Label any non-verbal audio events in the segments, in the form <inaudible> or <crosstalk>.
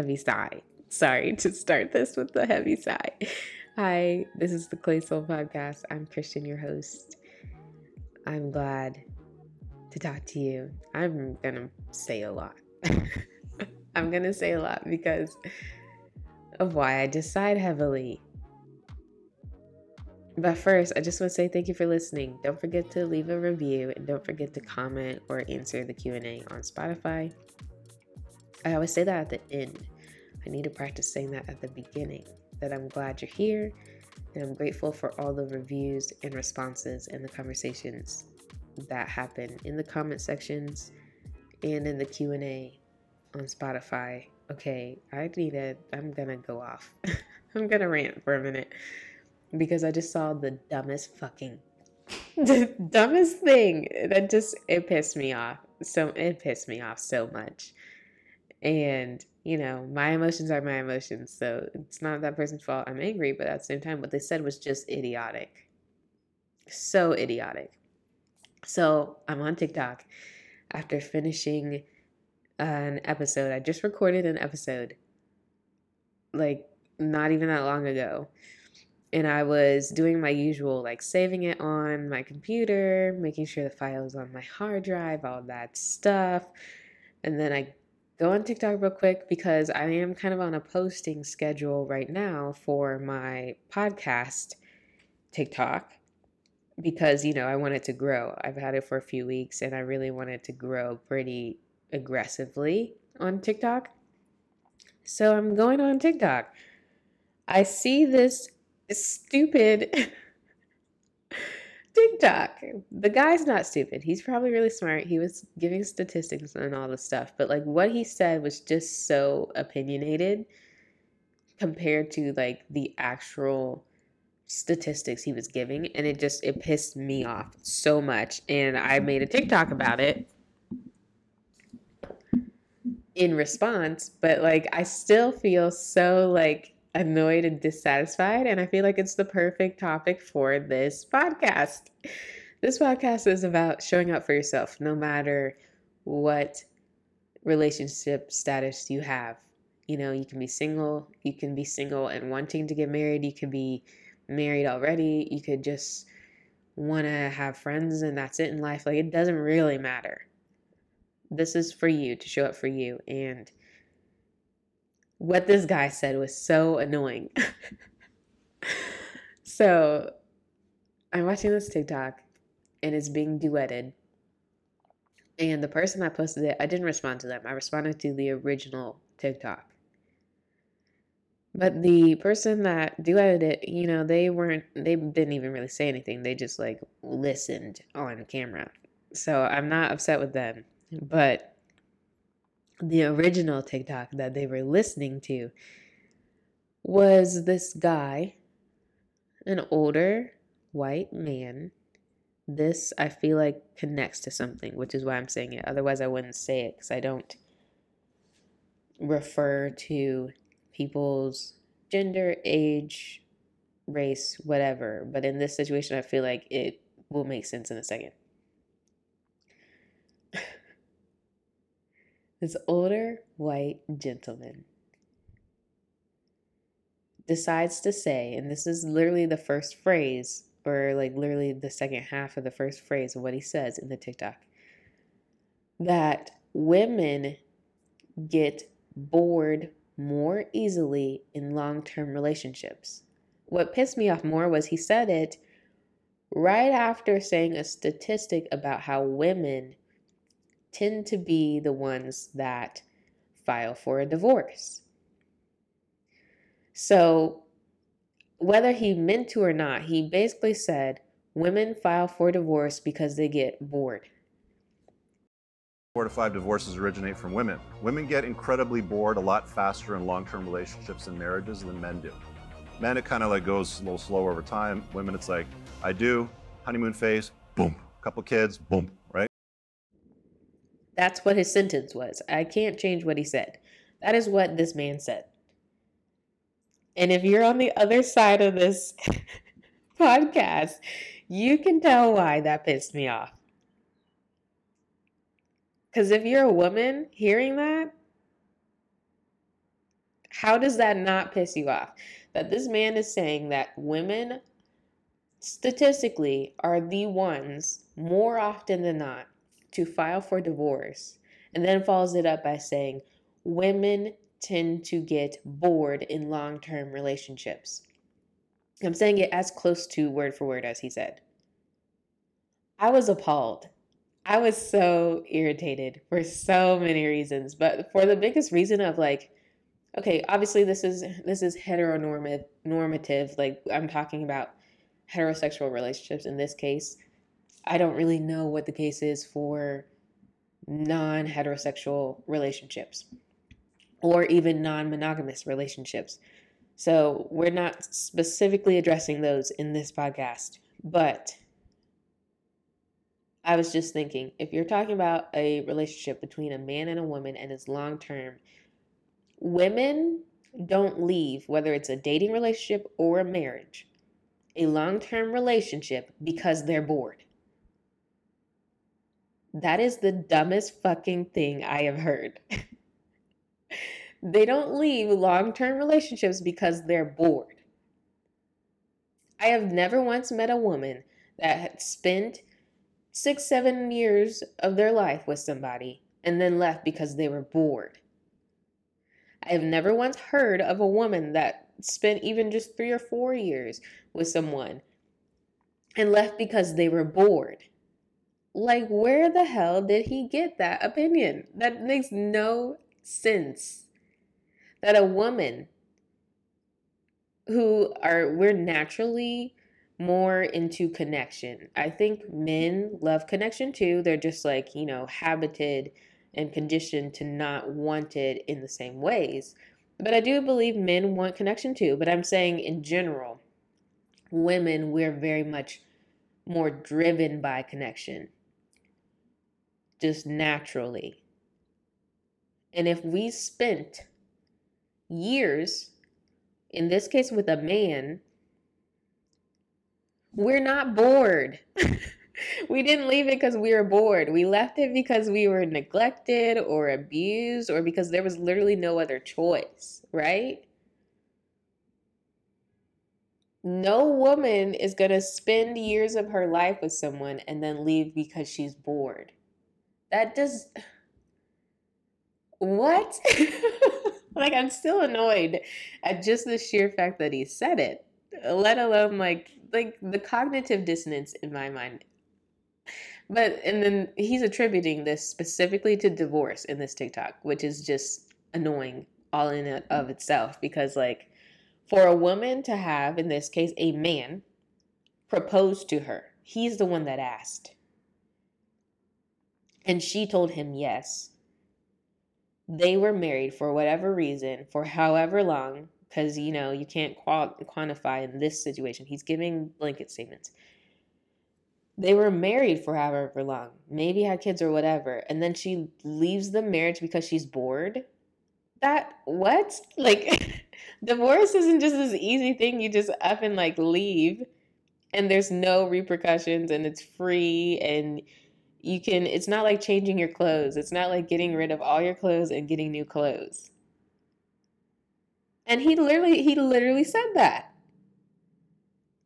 Heavy sigh. Sorry to start this with the heavy sigh. Hi, this is the Clay Soul Podcast. I'm Christian, your host. I'm glad to talk to you. I'm to say a lot. <laughs> I'm to say a lot because of why I decide heavily. But first, I just want to say thank you for listening. Don't forget to leave a review and don't forget to comment or answer the Q&A on Spotify. I always say that at the end. I need to practice saying that at the beginning. That I'm glad you're here and I'm grateful for all the reviews and responses and the conversations that happen in the comment sections and in the Q&A on Spotify. Okay, I need to I'm going to go off. <laughs> I'm going to rant for a minute because I just saw the dumbest fucking <laughs> the dumbest thing that just it pissed me off. So it pissed me off so much. And, you know, my emotions are my emotions. So it's not that person's fault. I'm angry, but at the same time, what they said was just idiotic. So idiotic. So I'm on TikTok after finishing an episode. I just recorded an episode like not even that long ago. And I was doing my usual, like saving it on my computer, making sure the file is on my hard drive, all that stuff. And then I go on TikTok real quick because I am kind of on a posting schedule right now for my podcast TikTok because you know I want it to grow. I've had it for a few weeks and I really want it to grow pretty aggressively on TikTok. So I'm going on TikTok. I see this stupid <laughs> TikTok. The guy's not stupid. He's probably really smart. He was giving statistics and all this stuff, but like what he said was just so opinionated compared to like the actual statistics he was giving and it just it pissed me off so much and I made a TikTok about it in response, but like I still feel so like annoyed and dissatisfied. And I feel like it's the perfect topic for this podcast. This podcast is about showing up for yourself no matter what relationship status you have. You know, you can be single, you can be single and wanting to get married, you could be married already, you could just want to have friends and that's it in life. Like, it doesn't really matter. This is for you to show up for you. And what this guy said was so annoying. <laughs> so I'm watching this TikTok and it's being duetted. And the person that posted it, I didn't respond to them. I responded to the original TikTok. But the person that duetted it, you know, they weren't, they didn't even really say anything. They just like listened on camera. So I'm not upset with them. But the original TikTok that they were listening to was this guy, an older white man. This I feel like connects to something, which is why I'm saying it. Otherwise, I wouldn't say it because I don't refer to people's gender, age, race, whatever. But in this situation, I feel like it will make sense in a second. This older white gentleman decides to say, and this is literally the first phrase, or like literally the second half of the first phrase of what he says in the TikTok, that women get bored more easily in long term relationships. What pissed me off more was he said it right after saying a statistic about how women tend to be the ones that file for a divorce. So, whether he meant to or not, he basically said women file for divorce because they get bored. Four to five divorces originate from women. Women get incredibly bored a lot faster in long term relationships and marriages than men do. Men, it kind of like goes a little slower over time. Women, it's like, I do, honeymoon phase, boom, couple kids, boom, that's what his sentence was. I can't change what he said. That is what this man said. And if you're on the other side of this <laughs> podcast, you can tell why that pissed me off. Because if you're a woman hearing that, How does that not piss you off? That this man is saying that women statistically are the ones more often than not to file for divorce and then follows it up by saying women tend to get bored in long term relationships. I'm saying it as close to word for word as he said. I was appalled. I was so irritated for so many reasons, but for the biggest reason of like, okay, obviously this is this is heteronormative normative. Like I'm talking about heterosexual relationships in this case. I don't really know what the case is for non heterosexual relationships or even non monogamous relationships. So we're not specifically addressing those in this podcast. But I was just thinking if you're talking about a relationship between a man and a woman and it's long term, women don't leave, whether it's a dating relationship or a marriage, a long term relationship because they're bored. That is the dumbest fucking thing I have heard. <laughs> they don't leave long term relationships because they're bored. I have never once met a woman that had spent six, seven years of their life with somebody and then left because they were bored. I have never once heard of a woman that spent even just three or four years with someone and left because they were bored. Like, where the hell did he get that opinion? That makes no sense. That a woman who are, we're naturally more into connection. I think men love connection too. They're just like, you know, habited and conditioned to not want it in the same ways. But I do believe men want connection too. But I'm saying in general, women, we're very much more driven by connection just naturally. And if we spent years, in this case with a man, we're not bored. <laughs> we didn't leave it because we were bored. We left it because we were neglected or abused or because there was literally no other choice, right? No woman is going to spend years of her life with someone and then leave because she's bored. That just what? <laughs> like I'm still annoyed at just the sheer fact that he said it, let alone like like the cognitive dissonance in my mind. But and then he's attributing this specifically to divorce in this TikTok, which is just annoying all in it of itself because like for a woman to have in this case a man propose to her, he's the one that asked. And she told him yes. They were married for whatever reason, for however long, because you know you can't quantify in this situation. He's giving blanket statements. They were married for however long, maybe had kids or whatever, and then she leaves the marriage because she's bored. That what? <laughs> Like, <laughs> divorce isn't just this easy thing you just up and like leave, and there's no repercussions, and it's free, and you can it's not like changing your clothes. It's not like getting rid of all your clothes and getting new clothes. And he literally he literally said that.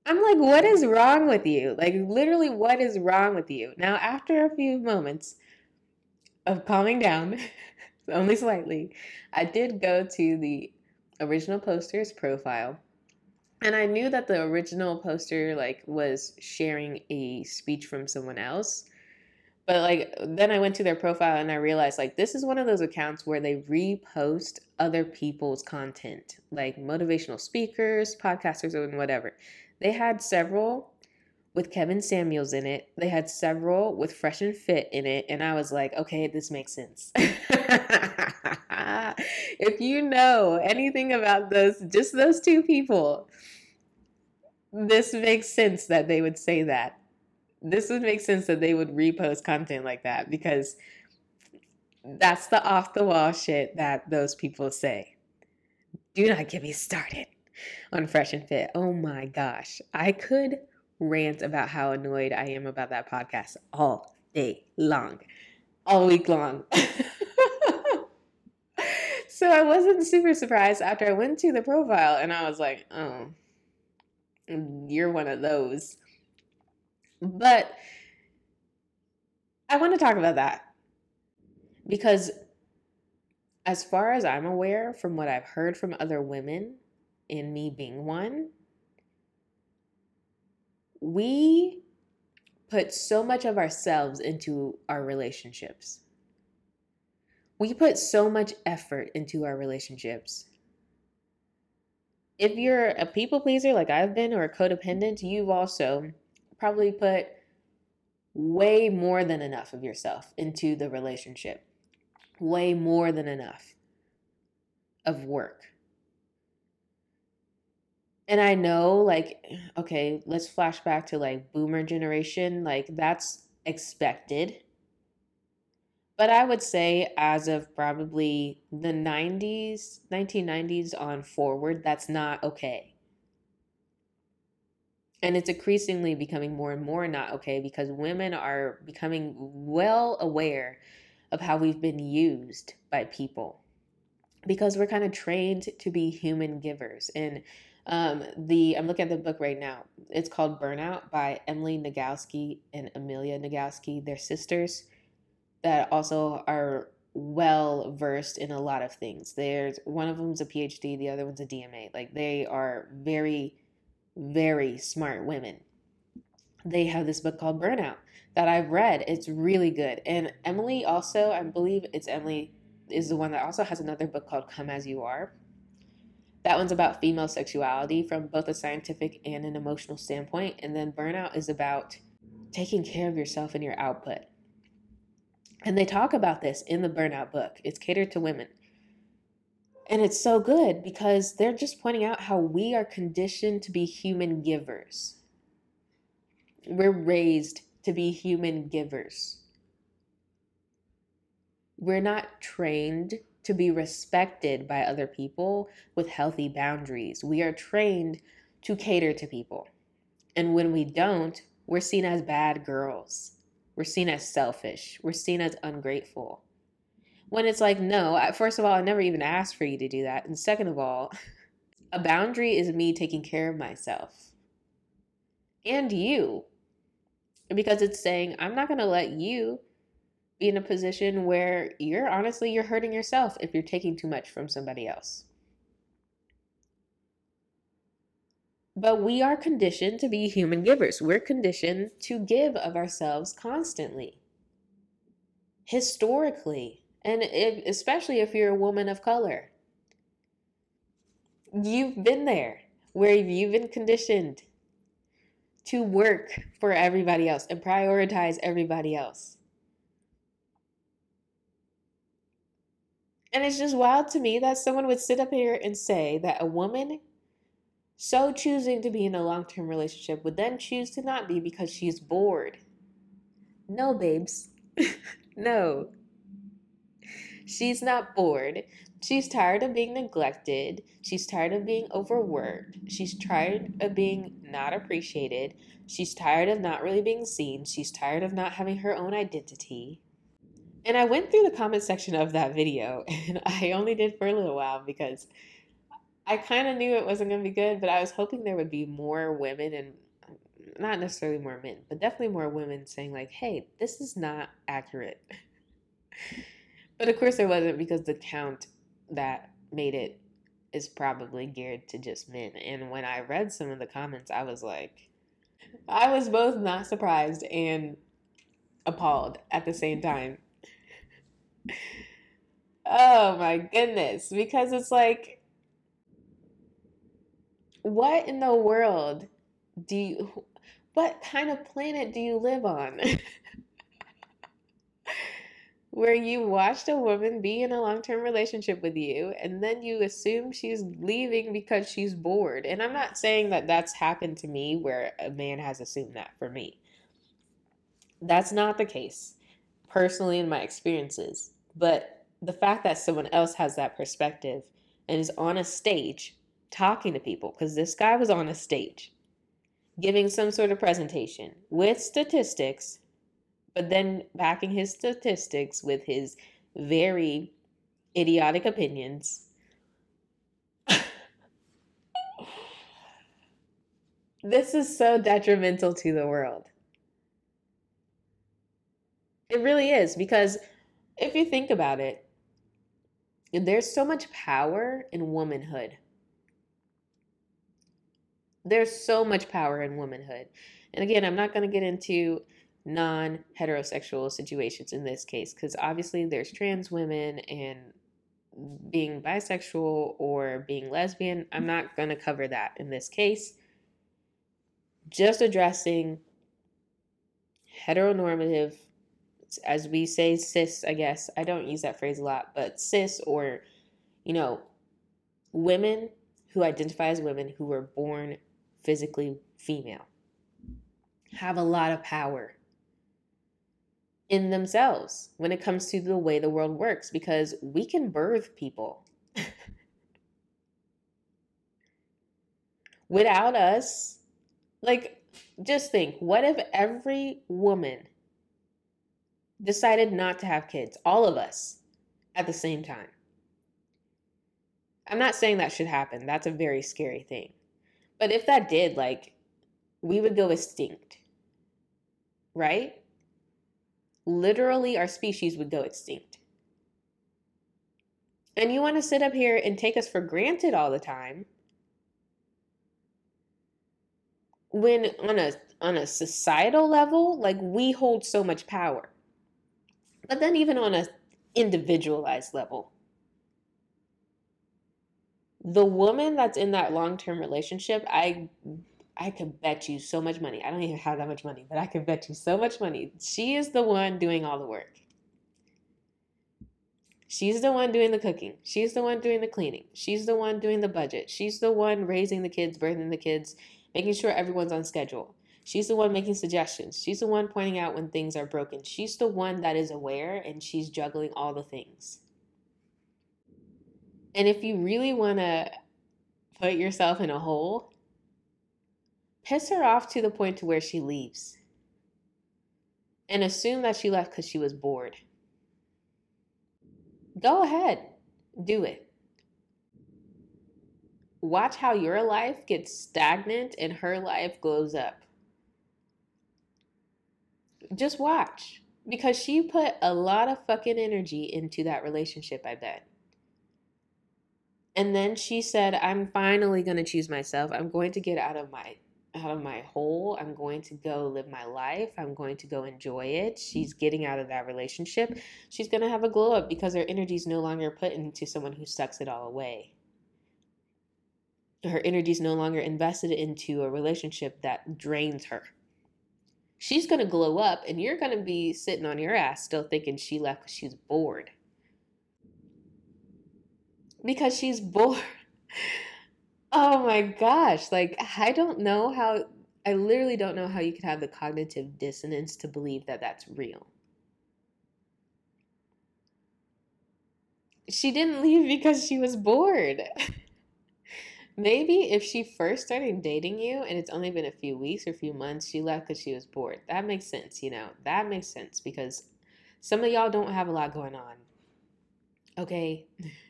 I'm like what is wrong with you? Like literally what is wrong with you? Now after a few moments of calming down <laughs> only slightly i did go to the original poster's profile. And i knew that the original poster like was sharing a speech from someone else but like then I went to their profile and I realized like this is one of those accounts where they repost other people's content, like motivational speakers, podcasters, and whatever. They had several with Kevin Samuels in it. They had several with Fresh and Fit in it, and I was like, okay, this makes sense. <laughs> if you know anything about those, just those two people, this makes sense that they would say that this would make sense that they would repost content like that because that's the off the wall shit that those people say. Do not get me started on Fresh and Fit. Oh my gosh. I could rant about how annoyed I am about that podcast all day long, all week long. <laughs> so I wasn't super surprised after I went to the profile and I was like, oh, you're one of those. But I want to talk about that because, as far as I'm aware, from what I've heard from other women, and me being one, we put so much of ourselves into our relationships. We put so much effort into our relationships. If you're a people pleaser like I've been or a codependent, you've also probably put way more than enough of yourself into the relationship. Way more than enough of work. And I know, like, okay, let's flash back to like boomer generation. Like, that's expected. But I would say, as of probably the 90s, 1990s on forward, that's not okay. And it's increasingly becoming more and more not okay because women are becoming well aware of how we've been used by people because we're kind of trained to be human givers. And um, the I'm looking at the book right now. It's called Burnout by Emily Nagoski and Amelia Nagoski. They're sisters that also are well versed in a lot of things. There's one of them's a PhD, the other one's a DMA. Like they are very very smart women. They have this book called Burnout that I've read. It's really good. And Emily also, I believe it's Emily, is the one that also has another book called Come As You Are. That one's about female sexuality from both a scientific and an emotional standpoint. And then Burnout is about taking care of yourself and your output. And they talk about this in the Burnout book. It's catered to women. And it's so good because they're just pointing out how we are conditioned to be human givers. We're raised to be human givers. We're not trained to be respected by other people with healthy boundaries. We are trained to cater to people. And when we don't, we're seen as bad girls. We're seen as selfish. We're seen as ungrateful. When it's like, no, first of all, I never even asked for you to do that. And second of all, a boundary is me taking care of myself and you. Because it's saying, I'm not going to let you be in a position where you're honestly you're hurting yourself if you're taking too much from somebody else. But we are conditioned to be human givers. We're conditioned to give of ourselves constantly. Historically, and if, especially if you're a woman of color. You've been there where you've been conditioned to work for everybody else and prioritize everybody else. And it's just wild to me that someone would sit up here and say that a woman so choosing to be in a long term relationship would then choose to not be because she's bored. No, babes. <laughs> no. She's not bored. She's tired of being neglected. She's tired of being overworked. She's tired of being not appreciated. She's tired of not really being seen. She's tired of not having her own identity. And I went through the comment section of that video <laughs> and I only did for a little while because I kind of knew it wasn't going to be good, but I was hoping there would be more women and not necessarily more men, but definitely more women saying, like, hey, this is not accurate. <laughs> But of course, there wasn't because the count that made it is probably geared to just men. And when I read some of the comments, I was like, I was both not surprised and appalled at the same time. oh my goodness. Because it's like, what in the world do you, what kind of planet do you live on? <laughs> where you watched a woman be in a long term relationship with you and then you assume she's leaving because she's bored. And I'm not saying that that's happened to me where a man has assumed that for me. That's not the case, personally, in my experiences. But the fact that someone else has that perspective and is on a stage talking to people, because this guy was on a stage giving some sort of presentation with statistics but then backing his statistics with his very idiotic opinions. <laughs> this is so detrimental to the world. It really is because if you think about it, there's so much power in womanhood. There's so much power in womanhood. And again, I'm not going to get into non heterosexual situations in this case because obviously there's trans women and being bisexual or being lesbian. I'm not going to cover that in this case. Just addressing heteronormative, as we say, cis, I guess. I don't use that phrase a lot, but cis or, you know, women who identify as women who were born physically female have a lot of power in themselves when it comes to the way the world works because we can birth people. <laughs> Without us, like, just think what if every woman decided not to have kids, all of us, at the same time? I'm not saying that should happen. That's a very scary thing. But if that did, like, we would go extinct, right? Literally our species would go extinct. And you want to sit up here and take us for granted all the time when on a on a societal level, like we hold so much power. But then even on a individualized level, the woman that's in that long-term relationship, I I could bet you so much money. I don't even have that much money, but I could bet you so much money. She is the one doing all the work. She's the one doing the cooking. She's the one doing the cleaning. She's the one doing the budget. She's the one raising the kids, birthing the kids, making sure everyone's on schedule. She's the one making suggestions. She's the one pointing out when things are broken. She's the one that is aware and she's juggling all the things. And if you really want to put yourself in a hole, piss her off to the point to where she leaves and assume that she left because she was bored. Go ahead, do it. Watch how your life gets stagnant and her life glows up. Just watch because she put a lot of fucking energy into that relationship, I bet. And then she said, I'm finally going to choose myself. I'm going to get out of my out of my hole. I'm going to go live my life. I'm going to go enjoy it. She's getting out of that relationship. She's going to have a glow up because her energy is no longer put into someone who sucks it all away. Her energy is no longer invested into a relationship that drains her. She's going to glow up, and you're going to be sitting on your ass still thinking she left because she's bored. Because she's <laughs> bored. Oh my gosh. Like, I don't know how, I literally don't know how you could have the cognitive dissonance to believe that that's real. She didn't leave because she was bored. <laughs> Maybe if she first started dating you and it's only been a few weeks or a few months, she left because she was bored. That makes sense, you know? That makes sense because some of y'all don't have a lot going on. Okay? <laughs>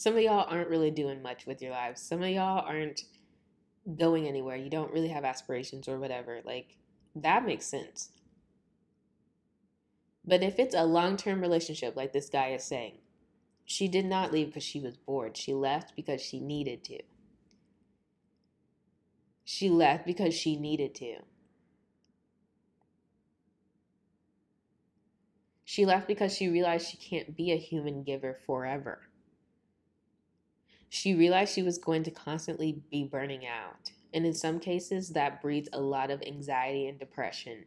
some of y'all aren't really doing much with your lives. Some of y'all aren't going anywhere. You don't really have aspirations or whatever. Like, that makes sense. But if it's a long term relationship, like this guy is saying, she did not leave because she was bored. She left because she needed to. She left because she needed to. She left because she realized she can't be a human giver forever she realized she was going to constantly be burning out. And in some cases, that breeds a lot of anxiety and depression.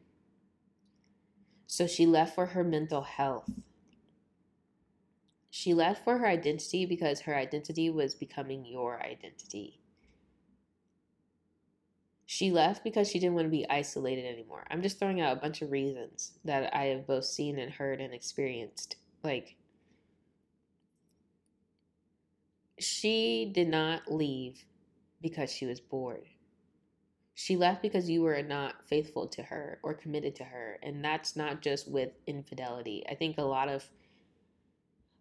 So she left for her mental health. She left for her identity because her identity was becoming your identity. She left because she didn't want to be isolated anymore. I'm just throwing out a bunch of reasons that I have both seen and heard and experienced. Like, she did not leave because she was bored. She left because you were not faithful to her or committed to her. And that's not just with infidelity. I think a lot of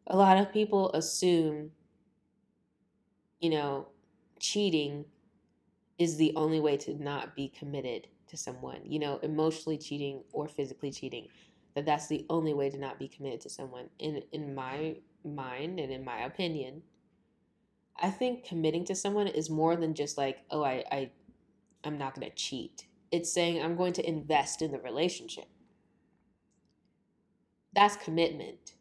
a lot of people assume, you know, cheating is the only way to not be committed to someone, you know, emotionally cheating or physically cheating, that that's the only way to not be committed to someone. In in my mind and in my opinion, I think committing to someone is more than just like, oh, I, I I'm not gonna cheat. It's saying I'm going to invest in the relationship. That's commitment.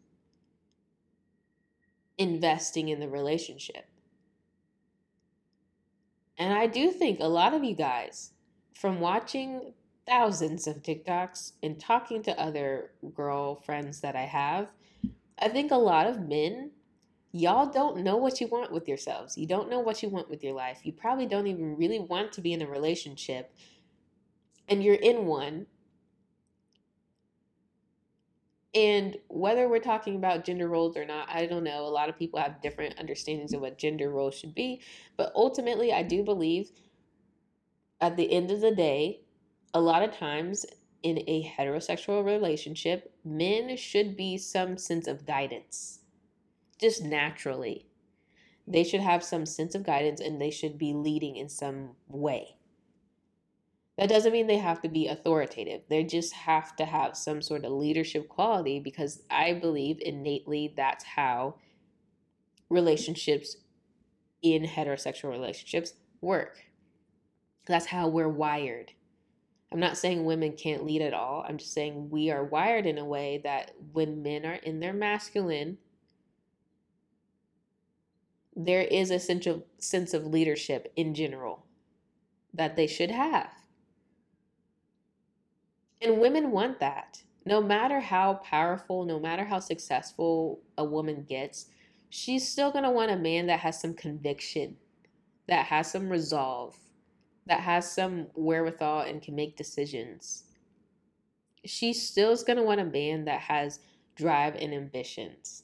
Investing in the relationship. And I do think a lot of you guys, from watching thousands of TikToks and talking to other girlfriends that I have, I think a lot of men, y'all don't know what you want with yourselves. You don't know what you want with your life. You probably don't even really want to be in a relationship. And you're in one and whether we're talking about gender roles or not, I don't know. A lot of people have different understandings of what gender roles should be. But ultimately, I do believe at the end of the day, a lot of times in a heterosexual relationship, men should be some sense of guidance, just naturally. They should have some sense of guidance and they should be leading in some way. That doesn't mean they have to be authoritative. They just have to have some sort of leadership quality because I believe innately that's how relationships in heterosexual relationships work. That's how we're wired. I'm not saying women can't lead at all. I'm just saying we are wired in a way that when men are in their masculine, there is a sense of, sense of leadership in general that they should have. And women want that. No matter how powerful, no matter how successful a woman gets, she's still going to want a man that has some conviction, that has some resolve, that has some wherewithal and can make decisions. She still is going to want a man that has drive and ambitions.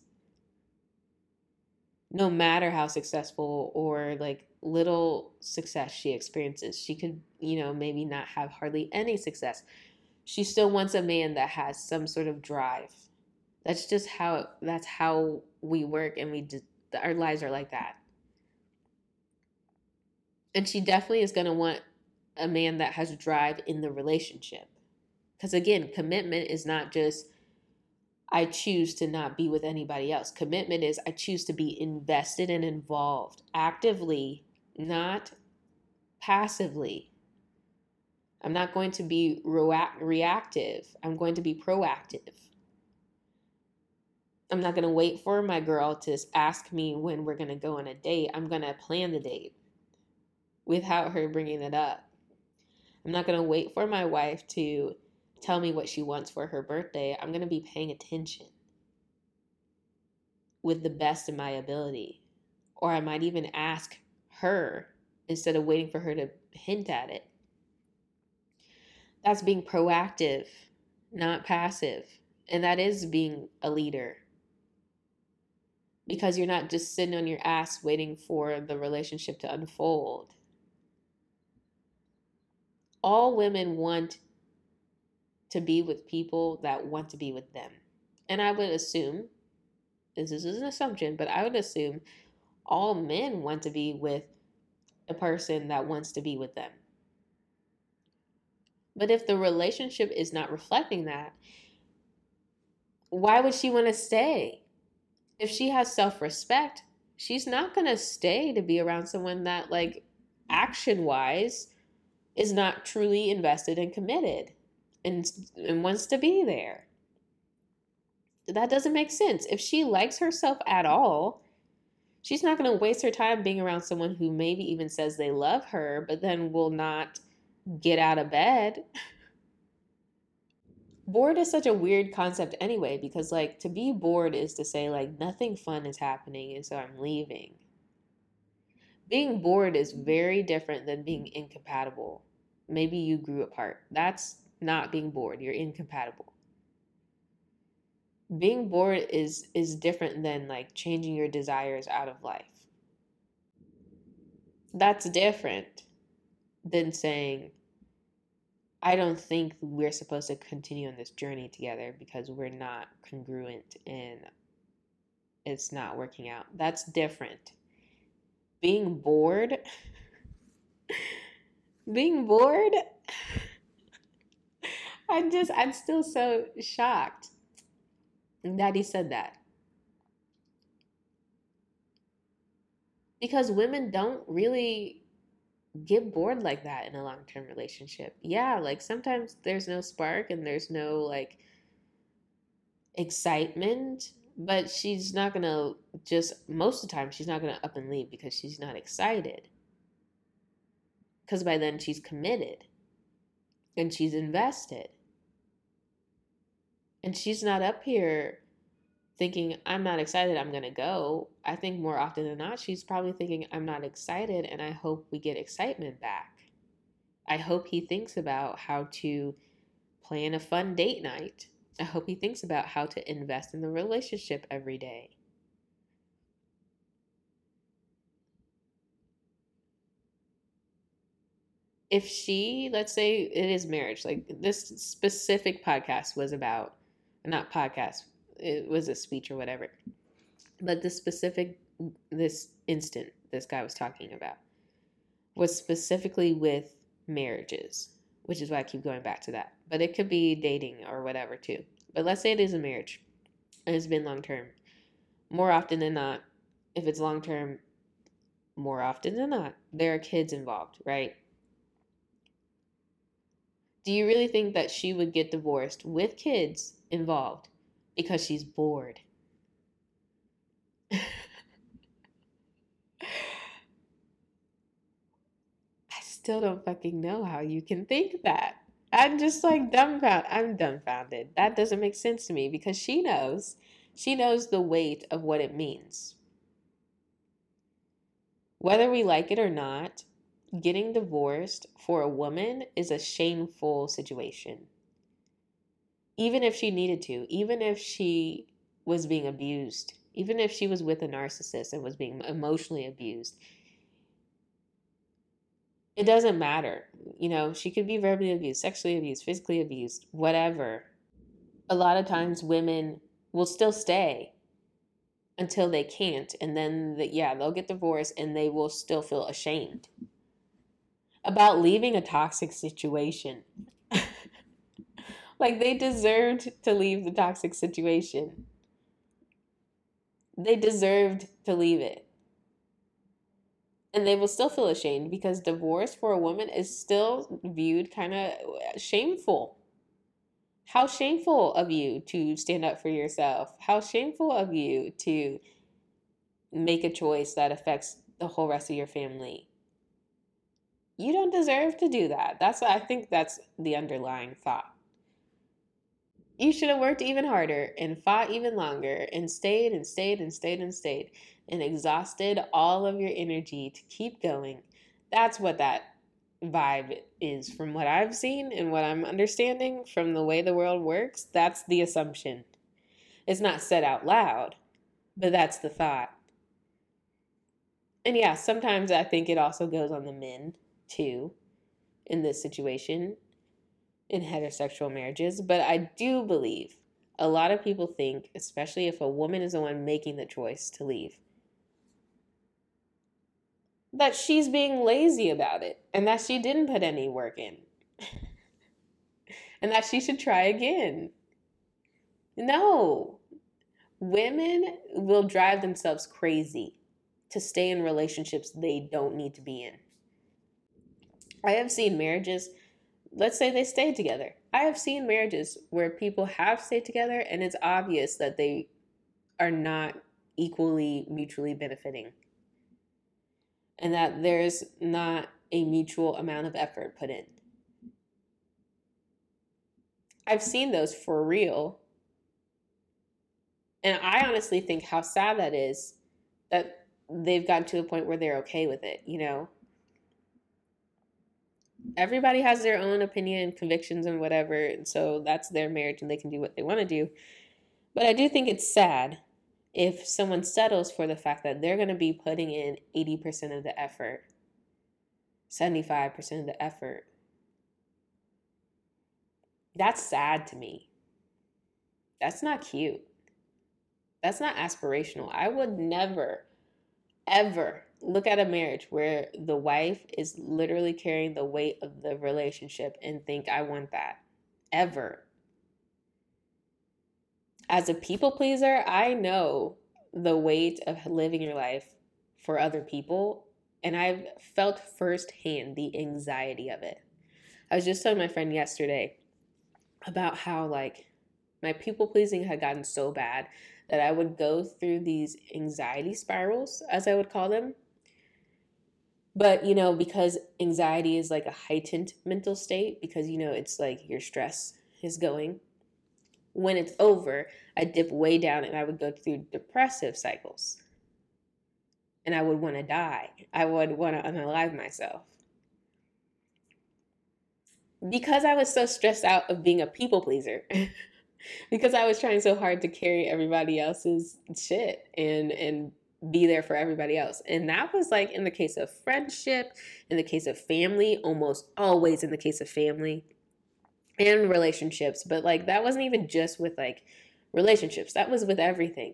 No matter how successful or like little success she experiences, she could, you know, maybe not have hardly any success she still wants a man that has some sort of drive. That's just how that's how we work and we just our lives are like that. And she definitely is going to want a man that has drive in the relationship. Cuz again, commitment is not just I choose to not be with anybody else. Commitment is I choose to be invested and involved actively, not passively. I'm not going to be reactive. I'm going to be proactive. I'm not going to wait for my girl to ask me when we're going to go on a date. I'm going to plan the date without her bringing it up. I'm not going to wait for my wife to tell me what she wants for her birthday. I'm going to be paying attention with the best of my ability. Or I might even ask her instead of waiting for her to hint at it that's being proactive, not passive. And that is being a leader. Because you're not just sitting on your ass waiting for the relationship to unfold. All women want to be with people that want to be with them. And I would assume, this is an assumption, but I would assume all men want to be with a person that wants to be with them. But if the relationship is not reflecting that, why would she want to stay? If she has self respect, she's not going to stay to be around someone that, like, action wise, is not truly invested and committed and, and wants to be there. That doesn't make sense. If she likes herself at all, she's not going to waste her time being around someone who maybe even says they love her, but then will not get out of bed. bored is such a weird concept anyway because like to be bored is to say like nothing fun is happening and so I'm leaving. Being bored is very different than being incompatible. Maybe you grew apart. That's not being bored. You're incompatible. Being bored is is different than like changing your desires out of life. That's different than saying I don't think we're supposed to continue on this journey together because we're not congruent and it's not working out. That's different. Being bored, <laughs> being bored, I'm just, I'm still so shocked that he said that. Because women don't really get bored like that in a long term relationship. Yeah, like sometimes there's no spark and there's no like excitement, but she's not gonna just most of the time she's not gonna up and leave because she's not excited. Because by then she's committed and she's invested. And she's not up here thinking, I'm not excited, I'm going to go. I think more often than not, she's probably thinking, I'm not excited, and I hope we get excitement back. I hope he thinks about how to plan a fun date night. I hope he thinks about how to invest in the relationship every day. If she, let's say it is marriage, like this specific podcast was about, not podcast, it was a speech or whatever. But the specific this instant this guy was talking about was specifically with marriages, which is why I keep going back to that. But it could be dating or whatever too. But let's say it is a marriage and it's been long term. More often than not, if it's long term, more often than not, there are kids involved, right? Do you really think that she would get divorced with kids involved because she's bored. <laughs> I still don't fucking know how you can think that. I'm just like dumbfounded. I'm dumbfounded. That doesn't make sense to me because she knows. She knows the weight of what it means. Whether we like it or not, getting divorced for a woman is a shameful situation even if she needed to, even if she was being abused, even if she was with a narcissist and was being emotionally abused, it doesn't matter. You know, she could be verbally abused, sexually abused, physically abused, whatever. A lot of times women will still stay until they can't. And then, the, yeah, they'll get divorced and they will still feel ashamed about leaving a toxic situation. <laughs> like they deserved to leave the toxic situation. They deserved to leave it. And they will still feel ashamed because divorce for a woman is still viewed kind of shameful. How shameful of you to stand up for yourself. How shameful of you to make a choice that affects the whole rest of your family. You don't deserve to do that. That's I think that's the underlying thought. You should have worked even harder and fought even longer and stayed and stayed and stayed and stayed and exhausted all of your energy to keep going. That's what that vibe is from what I've seen and what I'm understanding from the way the world works. That's the assumption. It's not said out loud, but that's the thought. And yeah, sometimes I think it also goes on the men too in this situation in heterosexual marriages, but I do believe a lot of people think, especially if a woman is the one making the choice to leave, that she's being lazy about it and that she didn't put any work in <laughs> and that she should try again. No, women will drive themselves crazy to stay in relationships they don't need to be in. I have seen marriages let's say they stayed together. I have seen marriages where people have stayed together and it's obvious that they are not equally mutually benefiting and that there's not a mutual amount of effort put in. I've seen those for real. And I honestly think how sad that is that they've gotten to a point where they're okay with it, you know? Everybody has their own opinion and convictions and whatever and so that's their marriage and they can do what they want to do. But i do think it's sad if someone settles for the fact that they're going to be putting in 80% of the effort 75% of the effort. That's sad to me. That's not cute. That's not aspirational. I would never, ever look at a marriage where the wife is literally carrying the weight of the relationship and think, I want that. Ever. As a people pleaser, I know the weight of living your life for other people, and I've felt firsthand the anxiety of it. I was just telling my friend yesterday about how, like, my people pleasing had gotten so bad that I would go through these anxiety spirals, as I would call them, but, you know, because anxiety is like a heightened mental state, because, you know, it's like your stress is going. When it's over, I dip way down and I would go through depressive cycles. And I would want to die. I would want to unalive myself. Because I was so stressed out of being a people pleaser. <laughs> because I was trying so hard to carry everybody else's shit and and be there for everybody else. And that was like in the case of friendship, in the case of family, almost always in the case of family and relationships. But like that wasn't even just with like relationships, that was with everything.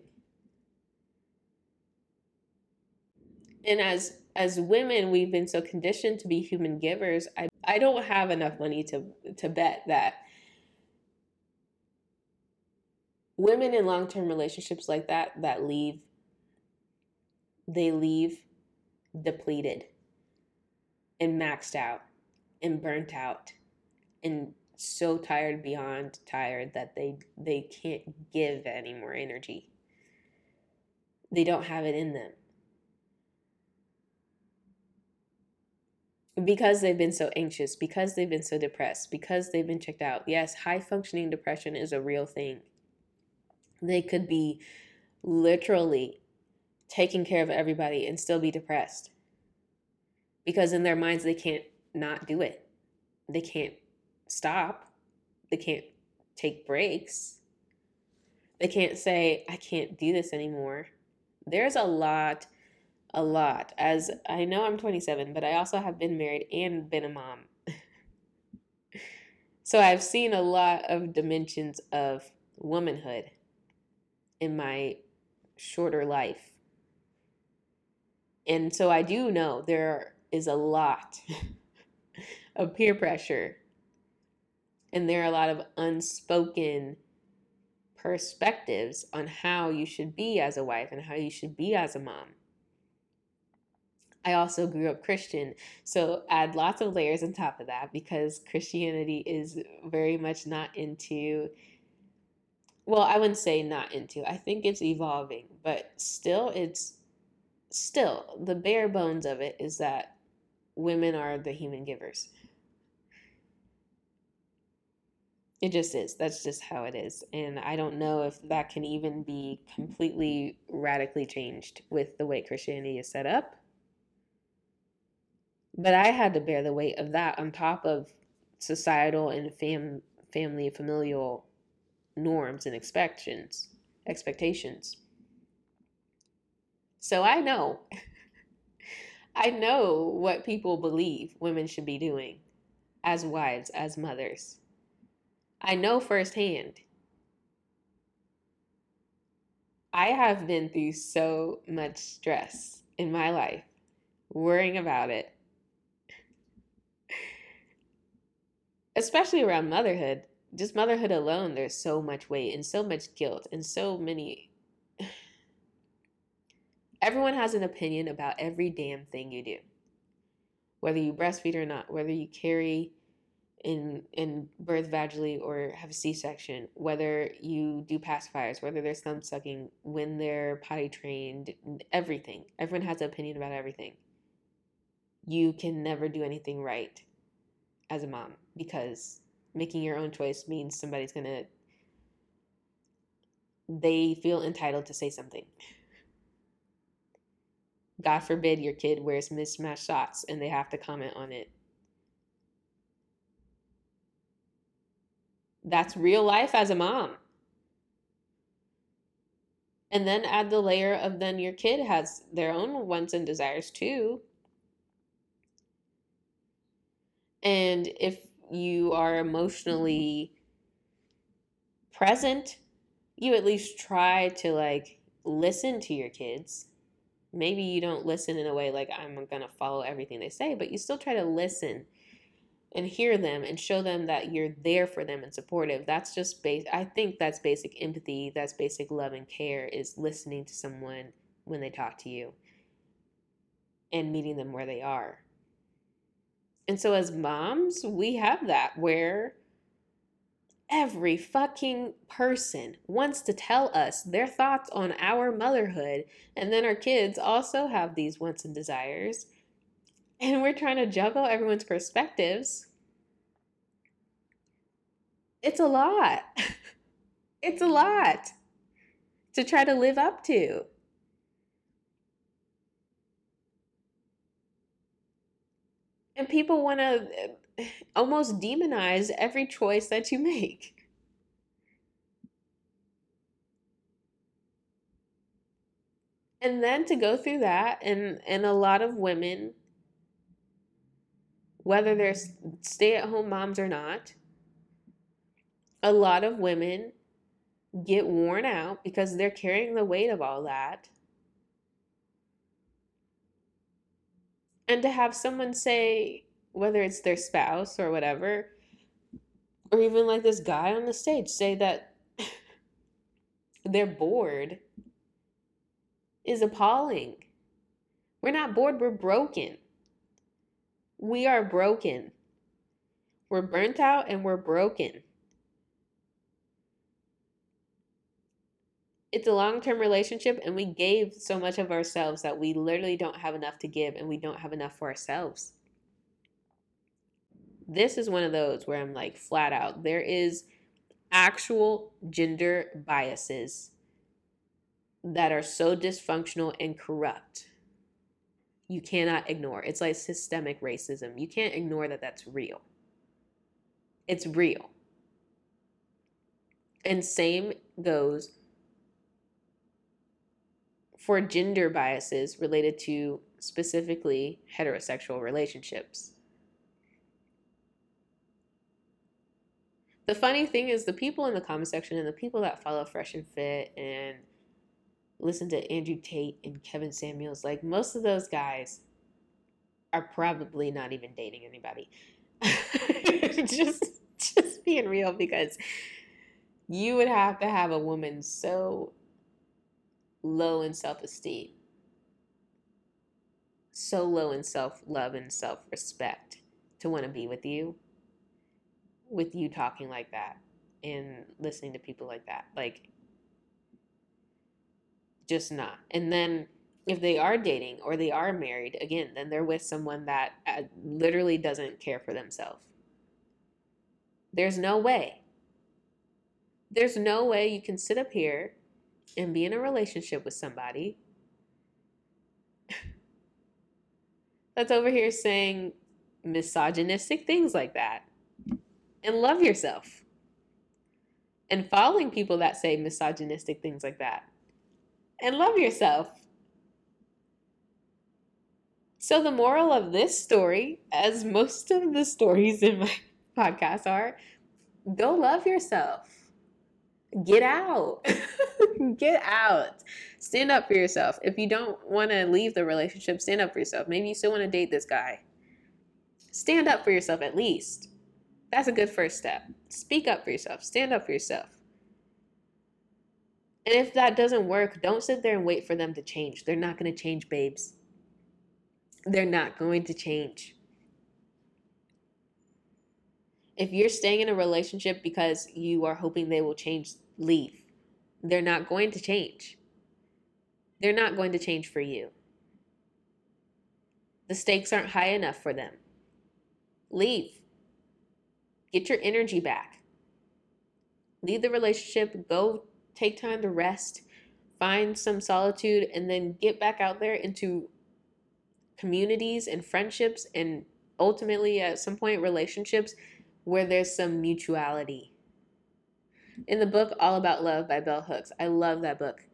And as as women, we've been so conditioned to be human givers. I I don't have enough money to to bet that women in long-term relationships like that that leave they leave depleted and maxed out and burnt out and so tired beyond tired that they they can't give any more energy. They don't have it in them. Because they've been so anxious because they've been so depressed because they've been checked out yes high functioning depression is a real thing. They could be literally taking care of everybody and still be depressed. Because in their minds they can't not do it. They can't stop. They can't take breaks. They can't say i can't do this anymore. There's a lot a lot. As i know i'm 27 but i also have been married and been a mom. <laughs> So i've seen a lot of dimensions of womanhood in my shorter life and so I do know there is a lot <laughs> of peer pressure. And there are a lot of unspoken perspectives on how you should be as a wife and how you should be as a mom. I also grew up Christian, so add lots of layers on top of that because Christianity is very much not into well, I wouldn't say not into. I think it's evolving, but still it's still, the bare bones of it is that women are the human givers. It just is. That's just how it is. And I don't know if that can even be completely radically changed with the way Christianity is set up. But I had to bear the weight of that on top of societal and fam- family familial norms and expectations expectations so I know. <laughs> I know what people believe women should be doing as wives, as mothers. I know firsthand. I have been through so much stress in my life, worrying about it, <laughs> especially around motherhood. Just motherhood alone, there's so much weight and so much guilt and so many Everyone has an opinion about every damn thing you do. Whether you breastfeed or not, whether you carry in in birth vaginally or have a C-section, whether you do pacifiers, whether they're thumb sucking, when they're potty trained, everything. Everyone has an opinion about everything. You can never do anything right as a mom because making your own choice means somebody's going to they feel entitled to say something. God forbid your kid wears mismatched socks and they have to comment on it. That's real life as a mom. And then add the layer of then your kid has their own wants and desires too. And if you are emotionally present, you at least try to like listen to your kids. Maybe you don't listen in a way like I'm going to follow everything they say, but you still try to listen and hear them and show them that you're there for them and supportive. That's just base I think that's basic empathy, that's basic love and care is listening to someone when they talk to you and meeting them where they are. And so as moms, we have that where every fucking person wants to tell us their thoughts on our motherhood. And then our kids also have these wants and desires. And we're trying to juggle everyone's perspectives. It's a lot. <laughs> it's a lot to try to live up to. And people want to <laughs> almost demonize every choice that you make. And then to go through that, and, and a lot of women, whether they're stay at home moms or not, a lot of women get worn out because they're carrying the weight of all that. And to have someone say, whether it's their spouse or whatever, or even like this guy on the stage say that <laughs> they're bored is appalling. We're not bored, we're broken. We are broken. We're burnt out and we're broken. It's a long term relationship, and we gave so much of ourselves that we literally don't have enough to give, and we don't have enough for ourselves this is one of those where I'm like flat out. There is actual gender biases that are so dysfunctional and corrupt. You cannot ignore. It's like systemic racism. You can't ignore that that's real. It's real. And same goes for gender biases related to specifically heterosexual relationships. The funny thing is the people in the comment section and the people that follow Fresh and Fit and listen to Andrew Tate and Kevin Samuels, like most of those guys are probably not even dating anybody. <laughs> just just being real because you would have to have a woman so low in self-esteem so low in self-love and self-respect to want to be with you with you talking like that and listening to people like that. Like, just not. And then if they are dating or they are married, again, then they're with someone that uh, literally doesn't care for themselves. There's no way. There's no way you can sit up here and be in a relationship with somebody <laughs> that's over here saying misogynistic things like that and love yourself. And following people that say misogynistic things like that. And love yourself. So, the moral of this story, as most of the stories in my <laughs> podcast are, go love yourself. Get out. <laughs> Get out. Stand up for yourself. If you don't want to leave the relationship, stand up for yourself. Maybe you still want to date this guy. Stand up for yourself at least. That's a good first step. Speak up for yourself, stand up for yourself. And if that doesn't work, don't sit there and wait for them to change. They're not going to change, babes. They're not going to change. If you're staying in a relationship because you are hoping they will change, leave. They're not going to change. They're not going to change for you. The stakes aren't high enough for them. Leave. Get your energy back. Leave the relationship, go take time to rest, find some solitude, and then get back out there into communities and friendships and ultimately at some point relationships where there's some mutuality. In the book All About Love by Bell Hooks, I love that book.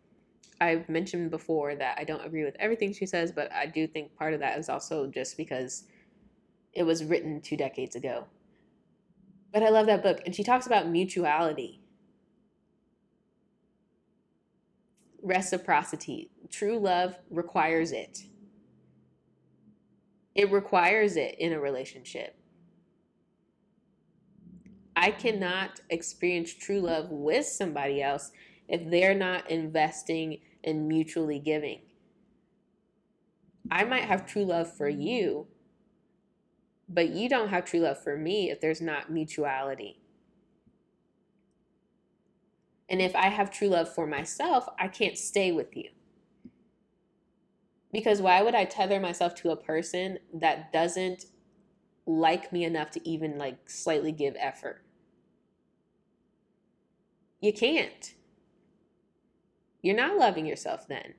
I've mentioned before that I don't agree with everything she says, but I do think part of that is also just because it was written two decades ago. But I love that book. And she talks about mutuality. reciprocity. True love requires it. It requires it in a relationship. I cannot experience true love with somebody else if they're not investing and mutually giving. I might have true love for you, but you don't have true love for me if there's not mutuality. And if I have true love for myself, I can't stay with you. Because why would I tether myself to a person that doesn't like me enough to even like slightly give effort? You can't. You're not loving yourself then.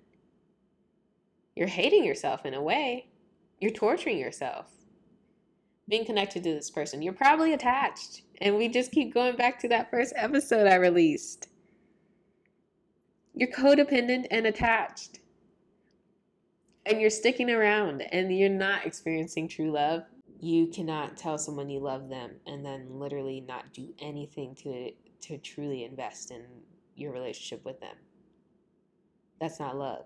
You're hating yourself in a way. You're torturing yourself. Being connected to this person, you're probably attached. And we just keep going back to that first episode I released. You're codependent and attached. And you're sticking around and you're not experiencing true love. You cannot tell someone you love them and then literally not do anything to to truly invest in your relationship with them. That's not love.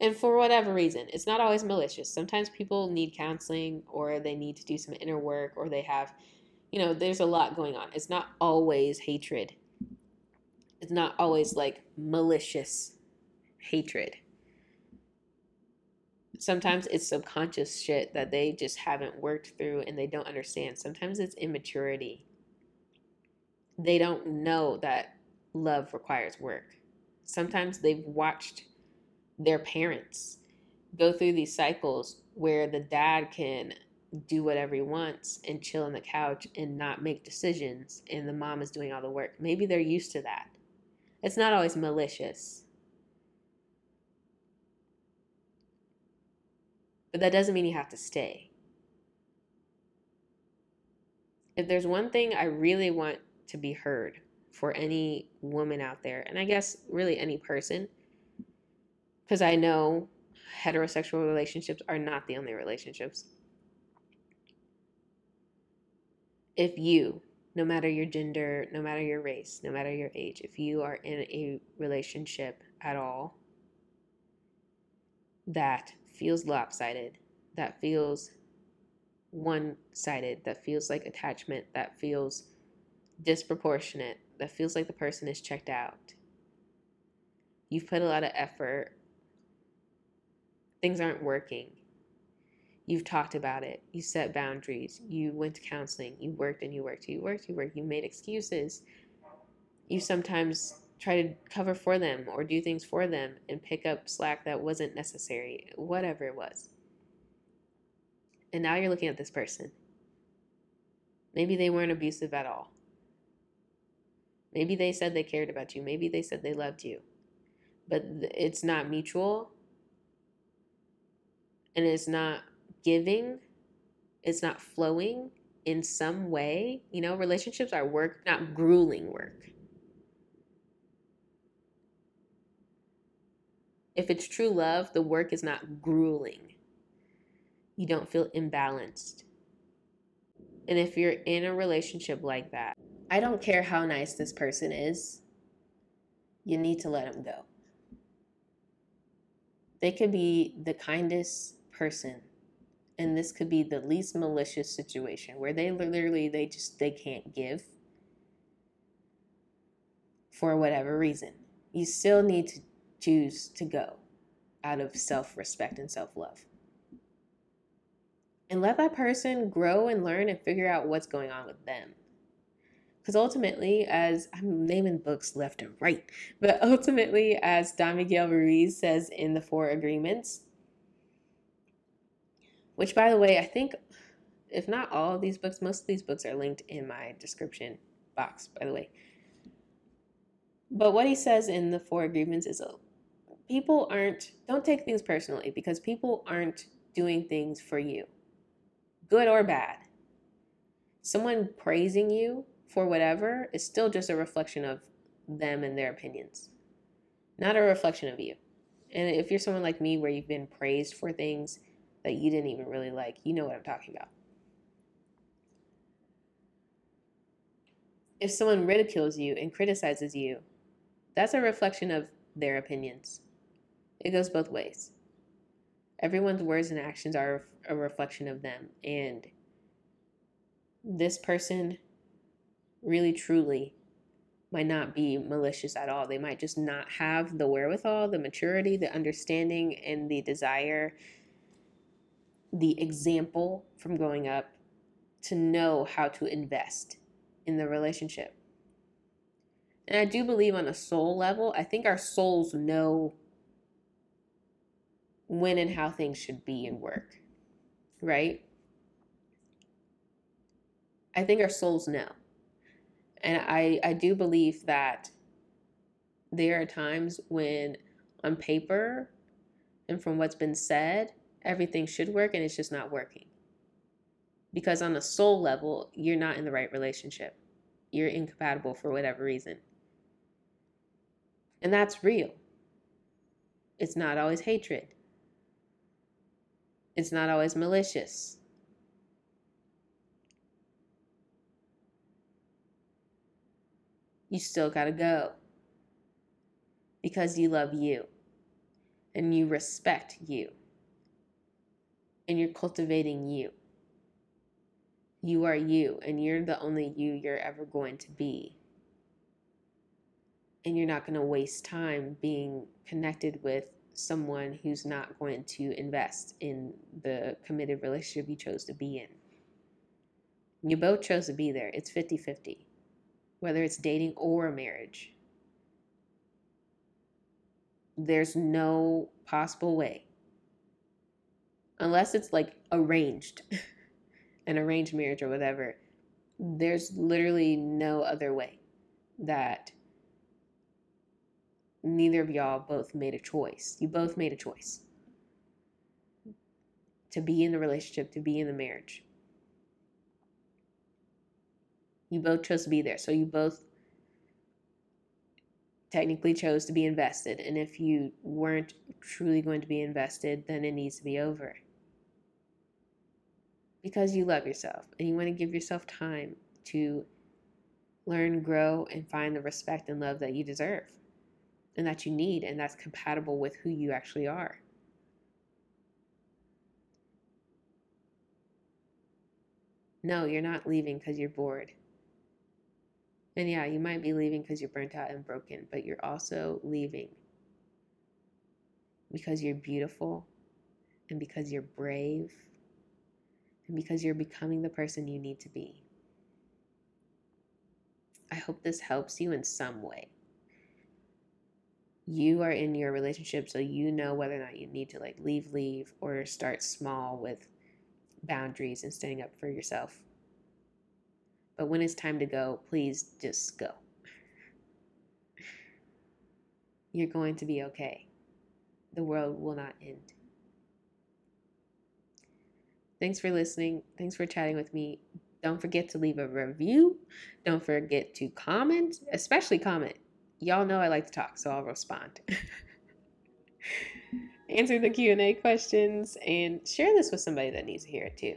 And for whatever reason, it's not always malicious. Sometimes people need counseling or they need to do some inner work or they have, you know, there's a lot going on. It's not always hatred it's not always like malicious hatred. Sometimes it's subconscious shit that they just haven't worked through and they don't understand. Sometimes it's immaturity. They don't know that love requires work. Sometimes they've watched their parents go through these cycles where the dad can do whatever he wants and chill on the couch and not make decisions and the mom is doing all the work. Maybe they're used to that. It's not always malicious. But that doesn't mean you have to stay. If there's one thing I really want to be heard for any woman out there, and I guess really any person, because I know heterosexual relationships are not the only relationships. If you no matter your gender, no matter your race, no matter your age, if you are in a relationship at all that feels lopsided, that feels one sided, that feels like attachment, that feels disproportionate, that feels like the person is checked out. You've put a lot of effort, things aren't working. You've talked about it. You set boundaries. You went to counseling. You worked and you worked. You worked. You worked. You made excuses. You sometimes try to cover for them or do things for them and pick up slack that wasn't necessary, whatever it was. And now you're looking at this person. Maybe they weren't abusive at all. Maybe they said they cared about you. Maybe they said they loved you. But it's not mutual. And it's not giving, it's not flowing in some way. You know, relationships are work, not grueling work. If it's true love, the work is not grueling. You don't feel imbalanced. And if you're in a relationship like that, I don't care how nice this person is, you need to let them go. They could be the kindest person and this could be the least malicious situation where they literally they just they can't give for whatever reason. You still need to choose to go out of self-respect and self-love. And let that person grow and learn and figure out what's going on with them. Because ultimately as i'm naming books left and right but <laughs> ultimately as don miguel ruiz says in the four agreements which, by the way, I think, if not all of these books, most of these books are linked in my description box, by the way. But what he says in the four agreements is uh, people aren't, don't take things personally because people aren't doing things for you, good or bad. Someone praising you for whatever is still just a reflection of them and their opinions, not a reflection of you. And if you're someone like me where you've been praised for things that you didn't even really like. You know what I'm talking about. If someone ridicules you and criticizes you, That's a reflection of their opinions. It goes both ways. Everyone's words and actions are a reflection of them. And this person really, truly might not be malicious at all. They might just not have the wherewithal, the maturity, the understanding, and the desire, the example from growing up to know how to invest in the relationship. And I do believe on a soul level, I think our souls know when and how things should be and work, right? I think our souls know. And I, I do believe that there are times when, on paper and from what's been said, everything should work and it's just not working. Because on a soul level, you're not in the right relationship. You're incompatible for whatever reason. And that's real. It's not always hatred, it's not always malicious. You still got to go because you love you and you respect you and you're cultivating you. You are you, and you're the only you you're ever going to be and you're not going to waste time being connected with someone who's not going to invest in the committed relationship you chose to be in. You both chose to be there. It's 50 50, whether it's dating or marriage. There's no possible way, unless it's like arranged, <laughs> an arranged marriage or whatever. There's literally no other way that neither of y'all both made a choice. You both made a choice to be in the relationship, to be in the marriage. You both chose to be there. So you both technically chose to be invested. And if you weren't truly going to be invested, then it needs to be over. Because you love yourself and you want to give yourself time to learn, grow, and find the respect and love that you deserve and that you need and that's compatible with who you actually are. No, you're not leaving because you're bored. And yeah, you might be leaving because you're burnt out and broken, but you're also leaving because you're beautiful and because you're brave and because you're becoming the person you need to be. I hope this helps you in some way. You are in your relationship so you know whether or not you need to like leave leave or start small with boundaries and standing up for yourself. But when it's time to go please just go. You're going to be okay. The world will not end thanks for listening thanks for chatting with me don't forget to leave a review don't forget to comment especially comment y'all know I like to talk, so I'll respond. <laughs> Answer the Q&A questions and share this with somebody that needs to hear it too.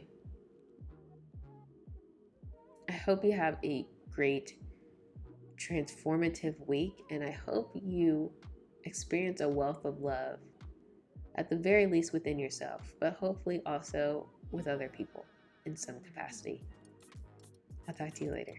I hope you have a great transformative week and I hope you experience a wealth of love at the very least within yourself, but hopefully also with other people in some capacity. I'll talk to you later.